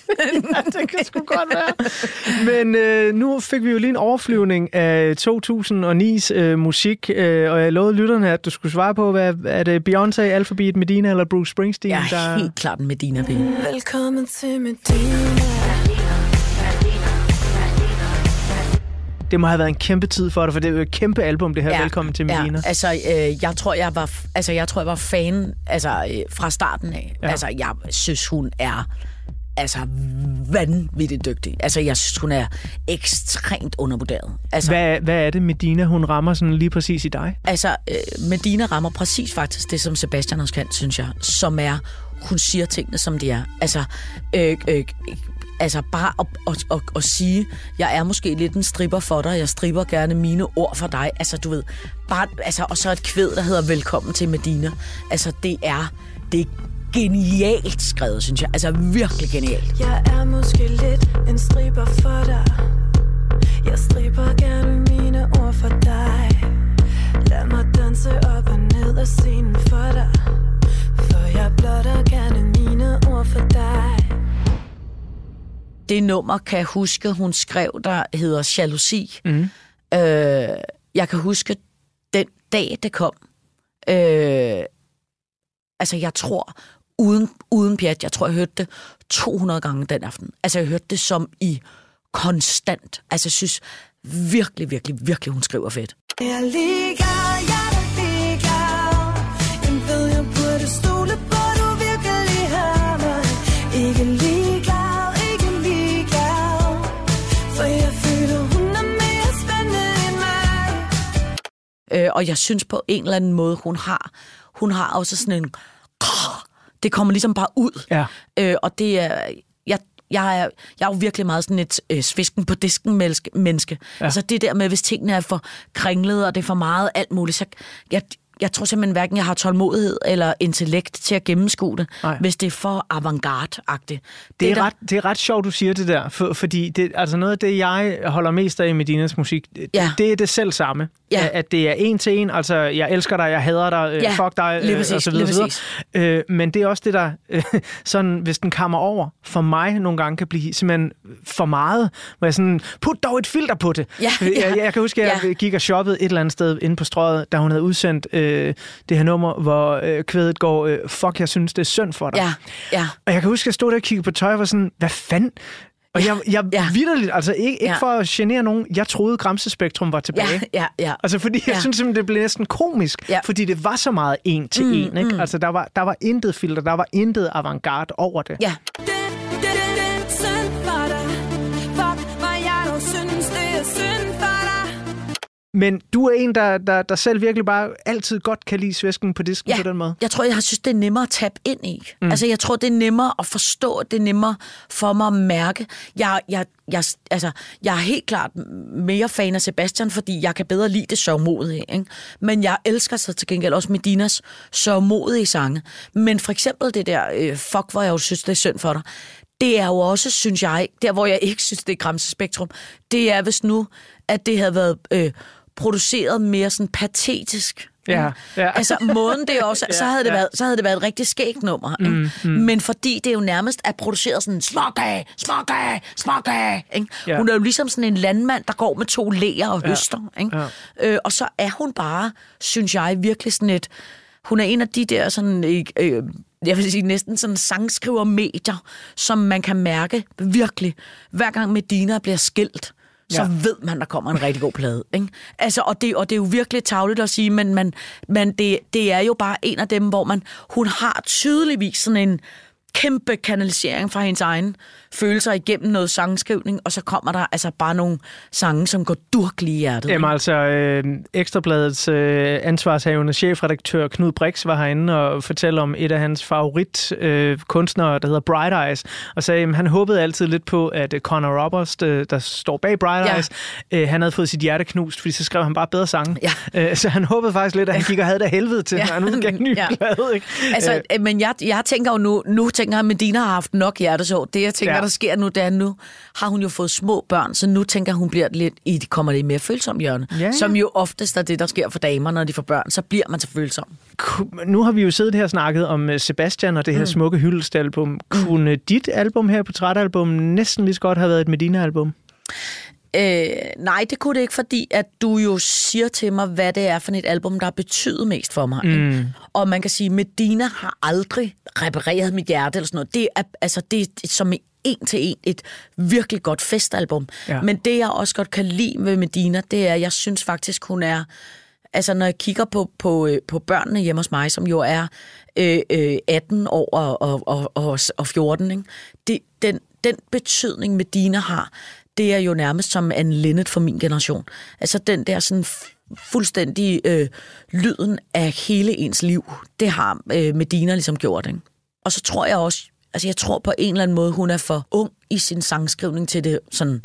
ja, det kan sgu godt være. Men øh, nu fik vi jo lige en overflyvning af 2009's øh, musik, øh, og jeg lovede lytterne, at du skulle svare på, hvad er det Beyoncé, Alphabet, Medina eller Bruce Springsteen? Jeg er der... helt klart en Medina B. Velkommen til Medina. Det må have været en kæmpe tid for dig, for det er jo et kæmpe album, det her. Ja, Velkommen til Medina. Ja, altså, øh, jeg tror, jeg var, altså, jeg tror, jeg var fan altså, øh, fra starten af. Ja. Altså, jeg synes, hun er altså vanvittigt dygtig. Altså, jeg synes, hun er ekstremt undervurderet. Altså, Hvad, hvad er det, Medina, hun rammer sådan lige præcis i dig? Altså, øh, Medina rammer præcis faktisk det, som Sebastian også kan, synes jeg, som er, hun siger tingene, som de er. Altså, øh, øh, altså bare at, at, at, at sige, jeg er måske lidt en stripper for dig, jeg stripper gerne mine ord for dig. Altså, du ved, bare, altså, og så et kvæd, der hedder Velkommen til Medina. Altså, det er, det er genialt skrevet, synes jeg. Altså, virkelig genialt. Jeg er måske lidt en striber for dig Jeg striber gerne mine ord for dig Lad mig danse op og ned af scenen for dig For jeg blotter gerne mine ord for dig Det nummer kan jeg huske, hun skrev, der hedder Jalousi. Mm. Øh, jeg kan huske den dag, det kom. Øh, altså, jeg tror, uden, uden pjat, jeg tror, jeg hørte det 200 gange den aften. Altså, jeg hørte det som i konstant. Altså, jeg synes virkelig, virkelig, virkelig, hun skriver fedt. Jeg er ligeglad, jeg er ligeglad Jeg ved, jeg burde stole på, du virkelig har mig Ikke ligeglad, ikke ligeglad For jeg føler, hun er mere spændende end mig Øh, og jeg synes på en eller anden måde, hun har, hun har også sådan en... Det kommer ligesom bare ud. Ja. Øh, og det er... Jeg, jeg er, jeg er jo virkelig meget sådan et øh, svisken på disken menneske. Ja. Altså det der med, hvis tingene er for kringlede, og det er for meget alt muligt, så jeg, jeg tror simpelthen hverken, jeg har tålmodighed eller intellekt til at gennemskue det, Nej. hvis det er for avantgarde-agtigt. Det er, der- ret, det er ret sjovt, du siger det der, for, fordi det, altså noget af det, jeg holder mest af i Medinas musik, det, Ja. det er det selv samme. Ja. At det er en til en, altså jeg elsker dig, jeg hader dig, øh, Ja, fuck dig, lige øh, præcis, og så videre. lige videre. Øh, men det er også det, der, øh, [laughs] sådan, hvis den kommer over, for mig nogle gange kan blive simpelthen for meget, hvor jeg sådan, put dog et filter på det. Ja, jeg, ja. jeg, jeg kan huske, at jeg Ja. gik og shoppede et eller andet sted inde på strøget, da hun havde udsendt øh, det her nummer, hvor øh, kvædet går, øh, fuck, jeg synes, det er synd for dig. Ja, ja. Og jeg kan huske, at jeg stod der og kiggede på tøj og var sådan, hvad fanden? Og jeg, jeg ja. vidderligt, altså ikke, ikke Ja. for at genere nogen, jeg troede Gramsespektrum var tilbage. Ja, ja, ja. Altså fordi jeg Ja. synes simpelthen, det blev næsten komisk, Ja. fordi det var så meget en til Mm, en. Ikke? mm. Altså der var, der var intet filter, der var intet avantgarde over det. Ja. Men du er en, der, der, der selv virkelig bare altid godt kan lide svæsken på disken Ja. på den måde. Jeg tror, jeg har synes, det er nemmere at tabe ind i. Mm. Altså, jeg tror, det er nemmere at forstå, det er nemmere for mig at mærke. Jeg, jeg, jeg, altså, jeg er helt klart mere fan af Sebastian, fordi jeg kan bedre lide det sørgmodige. Ikke? Men jeg elsker så til gengæld også Medinas sørgmodige sange. Men for eksempel det der, øh, fuck, hvor jeg jo synes, det er synd for dig. Det er jo også, synes jeg, der hvor jeg ikke synes, det er Gramsespektrum, det er hvis nu, at det havde været øh, produceret mere sådan patetisk. Ja, ja. [laughs] Altså måden det også, så, havde det ja. været, så havde det været et rigtig skægt nummer. Mm, Ikke? mm. Men fordi det jo nærmest er produceret sådan, smuk af, smuk af, smuk af. Ikke? Ja. Hun er jo ligesom sådan en landmand, der går med to læger og Ja, høster. Ikke? ja. Øh, og så er hun bare, synes jeg, virkelig sådan et... Hun er en af de der sådan... Øh, jeg vil sige næsten sådan sangskriver medier, som man kan mærke virkelig, hver gang Medina bliver skilt, så Ja. ved man, der kommer en rigtig god plade. Ikke? Altså, og, det, og det er jo virkelig tavligt at sige, men, man, men det, det er jo bare en af dem, hvor man, hun har tydeligvis sådan en kæmpe kanalisering fra hendes egen følelser igennem noget sangskrivning, og så kommer der altså bare nogle sange, som går durk lige i hjertet. Jamen altså, øh, Ekstrabladets øh, ansvarshavende chefredaktør Knud Brix var herinde og fortalte om et af hans favorit øh, kunstnere, der hedder Bright Eyes, og sagde, at han håbede altid lidt på, at øh, Conor Roberts, øh, der står bag Bright Ja. Eyes, øh, han havde fået sit hjerte knust, fordi så skrev han bare bedre sange. Ja. Øh, så han håbede faktisk lidt, at han gik og havde det helvede til, Ja. når han udgav en ny Ja. plade. Ikke? Altså, øh, men jeg, jeg tænker jo nu, nu tænker jeg, at Medina har haft nok hjertesår. Det, jeg tænker, Ja. der sker nu, det er nu har hun jo fået små børn, så nu tænker hun bliver lidt i, de kommer lidt mere følsom hjørne. Ja, ja. Som jo oftest er det, der sker for damer, når de får børn. Så bliver man så følsom. Nu har vi jo siddet her og snakket om øh, Sebastian og det her mm. smukke hyldestalbum. Kunne dit album her, portrætalbum, næsten lige så godt have været et Medina-album? Øh, nej, det kunne det ikke, fordi at du jo siger til mig, hvad det er for et album, der har betydet mest for mig. Mm. Ikke? Og man kan sige, Medina har aldrig repareret mit hjerte eller sådan noget. Det er, altså, det er som en til en et virkelig godt festalbum. Ja. Men det, jeg også godt kan lide ved Medina, det er, at jeg synes faktisk, hun er... Altså, når jeg kigger på, på, øh, på børnene hjemme hos mig, som jo er øh, øh, 18 år og, og, og, og, og 14, ikke? Det, den, den betydning, Medina har, det er jo nærmest som en Linnet for min generation. Altså, den der sådan fuldstændig øh, lyden af hele ens liv, det har øh, Medina ligesom gjort, ikke? Og så tror jeg også, altså jeg tror på en eller anden måde, hun er for ung i sin sangskrivning til det sådan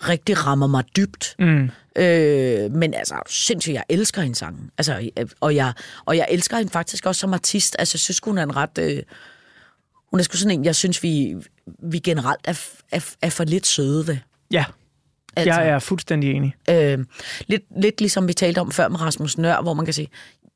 rigtig rammer mig dybt. Mm. Øh, men altså, sindssygt, jeg elsker hendes sange. Altså, øh, og, jeg, og jeg elsker hende faktisk også som artist. Altså, jeg synes, hun er en ret... Øh, hun er sgu sådan en, jeg synes, vi, vi generelt er, er, er for lidt søde ved. Ja, Altså. jeg er fuldstændig enig. Øh, lidt, lidt ligesom vi talte om før med Rasmus Nør, hvor man kan sige,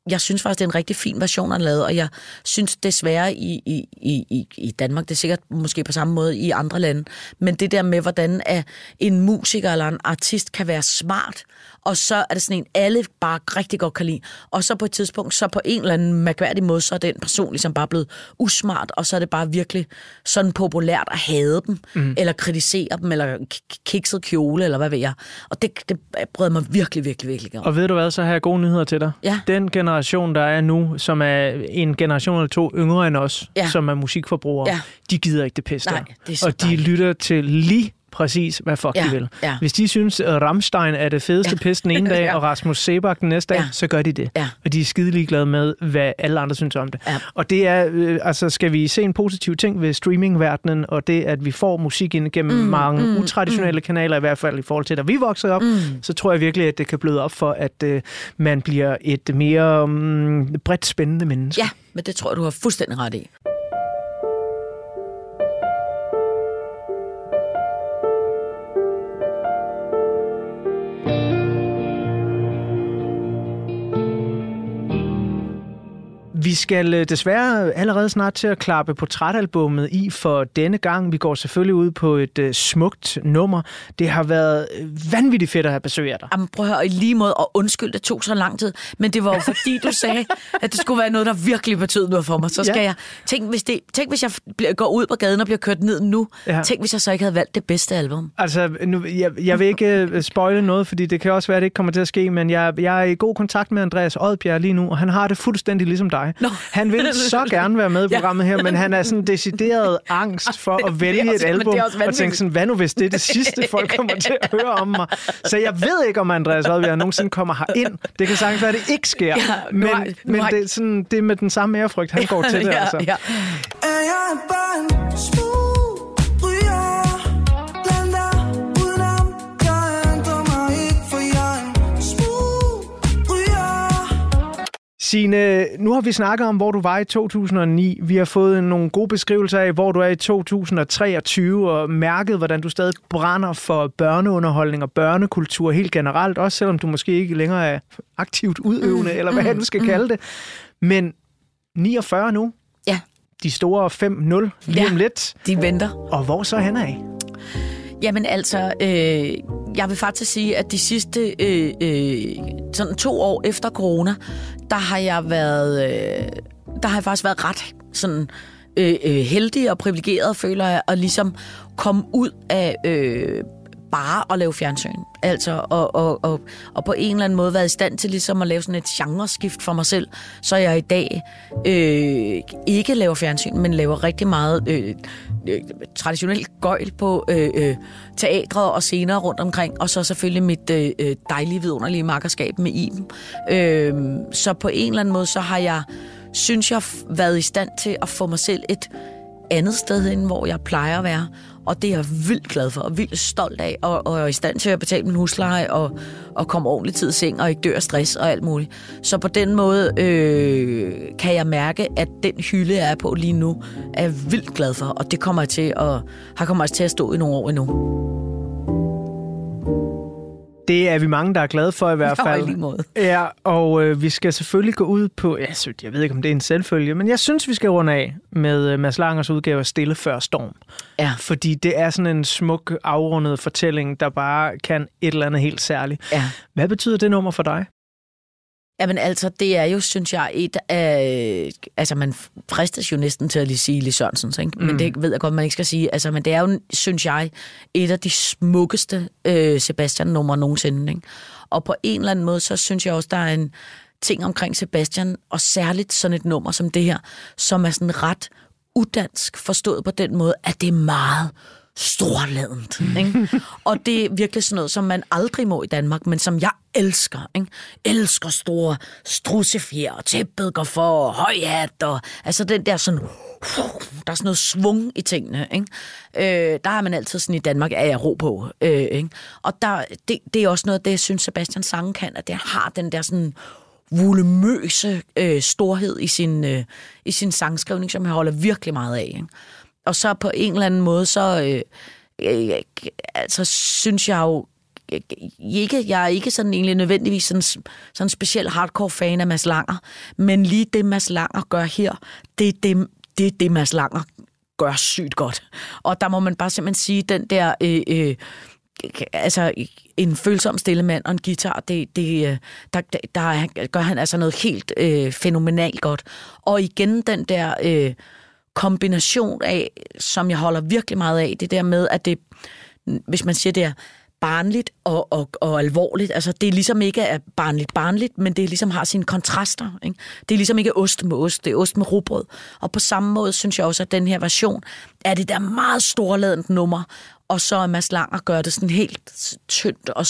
jeg synes faktisk, det er en rigtig fin version, han lavede, og jeg synes desværre i, i, i, i- i Danmark, det er sikkert måske på samme måde i andre lande, men det der med, hvordan at en musiker eller en artist kan være smart, og så er det sådan en, alle bare rigtig godt kan lide, og så på et tidspunkt, så på en eller anden mærkværdig måde, så er den person ligesom bare blevet usmart, og så er det bare virkelig sådan populært at hade dem, mm. eller kritisere dem, eller kikset kjole, eller hvad ved jeg. Og det, det bryder mig virkelig, virkelig, virkelig om. Og ved du hvad, så har jeg gode nyheder til dig. Ja. Den generation, der er nu, som er en generation eller to yngre end os, Ja. som er musikforbrugere, Ja. de gider ikke det pisse Nej, det Og de dejligt. lytter til lige præcis, hvad fuck Ja, de vil. ja. Hvis de synes, at Rammstein er det fedeste Ja. pis den ene [laughs] dag, Ja. og Rasmus Sebak den næste dag, Ja. så gør de det. Ja. Og de er skide ligeglade med, hvad alle andre synes om det. Ja. Og det er, øh, altså skal vi se en positiv ting ved streamingverdenen, og det, at vi får musik ind gennem mm, mange mm, utraditionelle mm. kanaler, i hvert fald i forhold til, da vi voksede op, mm. så tror jeg virkelig, at det kan bløde op for, at øh, man bliver et mere mm, bredt spændende menneske. Ja, men det tror jeg, du har fuldstændig ret i. Vi skal øh, desværre allerede snart til at klappe portrætalbummet i for denne gang. Vi går selvfølgelig ud på et øh, smukt nummer. Det har været øh, vanvittigt fedt at have besøg af dig. Jamen, prøv at høre, i lige måde, og undskyld, det tog så lang tid, men det var jo fordi, du [laughs] sagde, at det skulle være noget, der virkelig betød noget for mig. Så skal Ja. jeg... Tænk hvis, det, tænk, hvis jeg går ud på gaden og bliver kørt ned nu. Ja. Tænk, hvis jeg så ikke havde valgt det bedste album. Altså, nu, jeg, jeg vil ikke spoile noget, fordi det kan også være, at det ikke kommer til at ske, men jeg, jeg er i god kontakt med Andreas Oddbjerg lige nu, og han har det fuldstændig ligesom dig. Nå. Han vil så gerne være med i programmet her, men han er sådan decideret angst for [laughs] at vælge også- et album, og tænke sådan, hvad nu hvis det er det sidste, folk kommer til at høre om mig? Så jeg ved ikke, om Andreas Oddbjerg nogensinde kommer her ind. Det kan sagtens være, at det ikke sker, Ja, nu men, har- nu men har- det, er sådan, det er med den samme ærefrygt, han [laughs] går til det. ja, Altså. ja. Signe, nu har vi snakket om, hvor du var i 2009. Vi har fået nogle gode beskrivelser af, hvor du er i 2023, og mærket, hvordan du stadig brænder for børneunderholdning og børnekultur helt generelt, også selvom du måske ikke længere er aktivt udøvende, mm, eller hvad du skal kalde det. Men 49 nu. Ja. De store 5-0 lige Ja. om lidt. De venter. Og hvor så hen af? Jamen altså, øh, jeg vil faktisk sige, at de sidste øh, øh, sådan to år efter corona, der har jeg været, øh, der har jeg faktisk været ret sådan øh, øh heldig og privilegeret, føler jeg, at ligesom komme ud af øh, bare at lave fjernsyn. Altså, og, og, og, og på en eller anden måde været i stand til ligesom at lave sådan et genreskift for mig selv, så jeg i dag øh, ikke laver fjernsyn, men laver rigtig meget øh, øh, traditionelt gøjl på øh, øh, teatre og scener rundt omkring, og så selvfølgelig mit øh, øh, dejlige, vidunderlige makkerskab med Iben. Øh, så på en eller anden måde, så har jeg, synes jeg, været i stand til at få mig selv et andet sted hen, hvor jeg plejer at være. Og det er jeg vildt glad for, og vildt stolt af, og, og er i stand til at betale min husleje, og, og komme ordentligt tid i seng, og ikke dør af stress og alt muligt. Så på den måde øh, kan jeg mærke, at den hylde, jeg er på lige nu, er jeg vildt glad for, og det kommer jeg til at, har kommer jeg til at stå i nogle år endnu. Det er vi mange, der er glade for i hvert fald. lige måde. Ja, og øh, vi skal selvfølgelig gå ud på... Jeg, synes, jeg ved ikke, om det er en selvfølge, men jeg synes, vi skal runde af med øh, Mads Langers udgave af Stille før storm. Ja. Fordi det er sådan en smuk, afrundet fortælling, der bare kan et eller andet helt særligt. Ja. Hvad betyder det nummer for dig? Jamen altså, det er jo, synes jeg, et af... Altså, man fristes jo næsten til at lige sige Lis Sørensens, ikke? Men Mm. det ved jeg godt, man ikke skal sige. Altså, men det er jo, synes jeg, et af de smukkeste øh, Sebastian-numre nogensinde, ikke? Og på en eller anden måde, så synes jeg også, der er en ting omkring Sebastian, og særligt sådan et nummer som det her, som er sådan ret udansk forstået på den måde, at det er meget storladent. Ikke? og det er virkelig sådan noget, som man aldrig må i Danmark, men som jeg elsker. Ikke? Elsker store strussefjer, og tæppet går for, og høj hat, og altså den der sådan, der er sådan noget svung i tingene. Ikke? Øh, der har man altid sådan i Danmark, er jeg ro på. Øh, ikke? Og der, det, det er også noget det, jeg synes, Sebastian Sange kan, at det har den der sådan volumøse øh, storhed i sin, øh, i sin sangskrivning, som jeg holder virkelig meget af. Ikke? Og så på en eller anden måde, så øh, øh, altså, synes jeg jo ikke, jeg er ikke sådan egentlig nødvendigvis sådan, sådan en speciel hardcore fan af Mads Langer, men lige det Mads Langer gør her, det er det, det, er det Mads Langer gør sygt godt. Og der må man bare simpelthen sige, den der... Øh, øh, altså en følsom stille mand og en guitar, det, det, øh, der, der gør han altså noget helt øh, fænomenalt godt. Og igen den der øh, kombination af, som jeg holder virkelig meget af, det der med, at det, hvis man siger, det er barnligt og, og, og alvorligt. Altså, det er ligesom ikke er barnligt barnligt, men det ligesom har sine kontraster. Ikke? Det er ligesom ikke ost med ost, det er ost med rugbrød. Og på samme måde synes jeg også, at den her version er det der meget storladent nummer, og så er Mads Langer gør det sådan helt tyndt og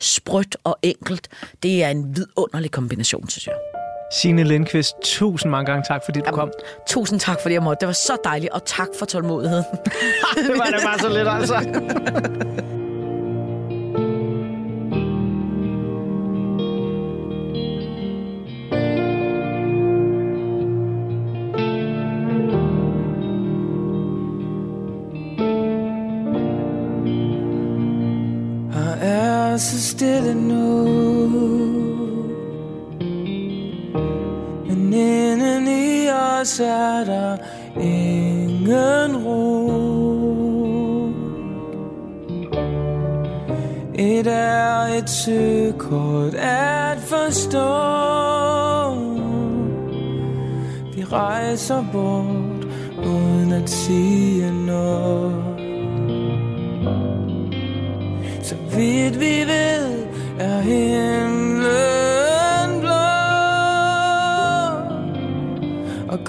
sprødt og enkelt. Det er en vidunderlig kombination, synes jeg. Signe Lindqvist, tusind mange gange tak, fordi du Jamen, kom. Tusind tak, fordi jeg måtte. Det var så dejligt, og tak for tålmodigheden. [laughs] det var da bare så lidt, altså. Her er så stille nu ellers er der ingen ro. Et er et søkort at forstå. Vi rejser bort uden at sige noget. Så vidt vi ved, er himlen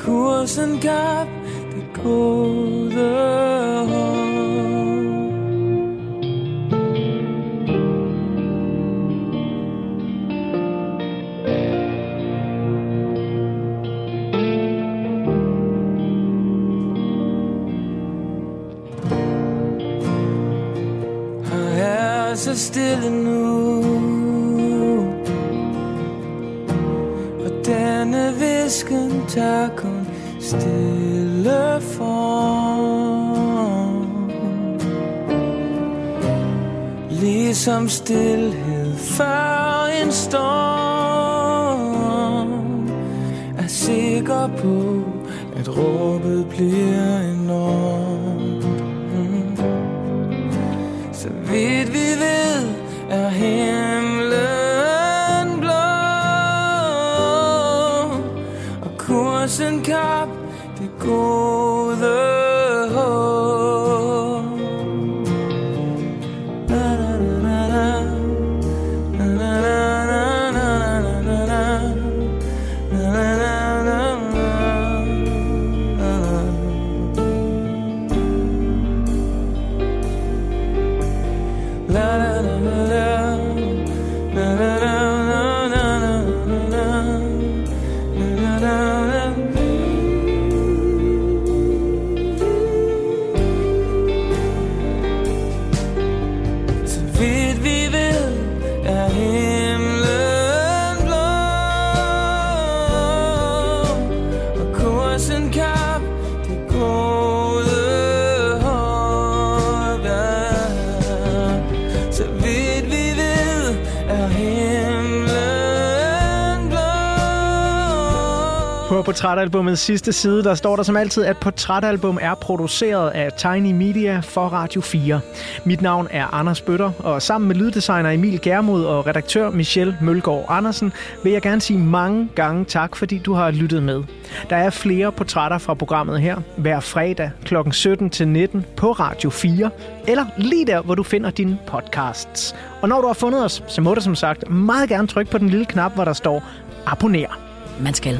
kursen gab det gode håb Her er så stille nu Og denne visken tager kun stille form Ligesom stillhed før en storm Er sikker på, at råbet bliver enormt mm. Så vidt vi ved, er her det portrætalbumets sidste side, der står der som altid, at portrætalbum er produceret af Tiny Media for Radio 4. Mit navn er Anders Bøtter, og sammen med lyddesigner Emil Germod og redaktør Michelle Mølgaard Andersen, vil jeg gerne sige mange gange tak, fordi du har lyttet med. Der er flere portrætter fra programmet her, hver fredag kl. 17 til 19 på Radio 4, eller lige der, hvor du finder dine podcasts. Og når du har fundet os, så må du som sagt meget gerne trykke på den lille knap, hvor der står abonner. Man skal.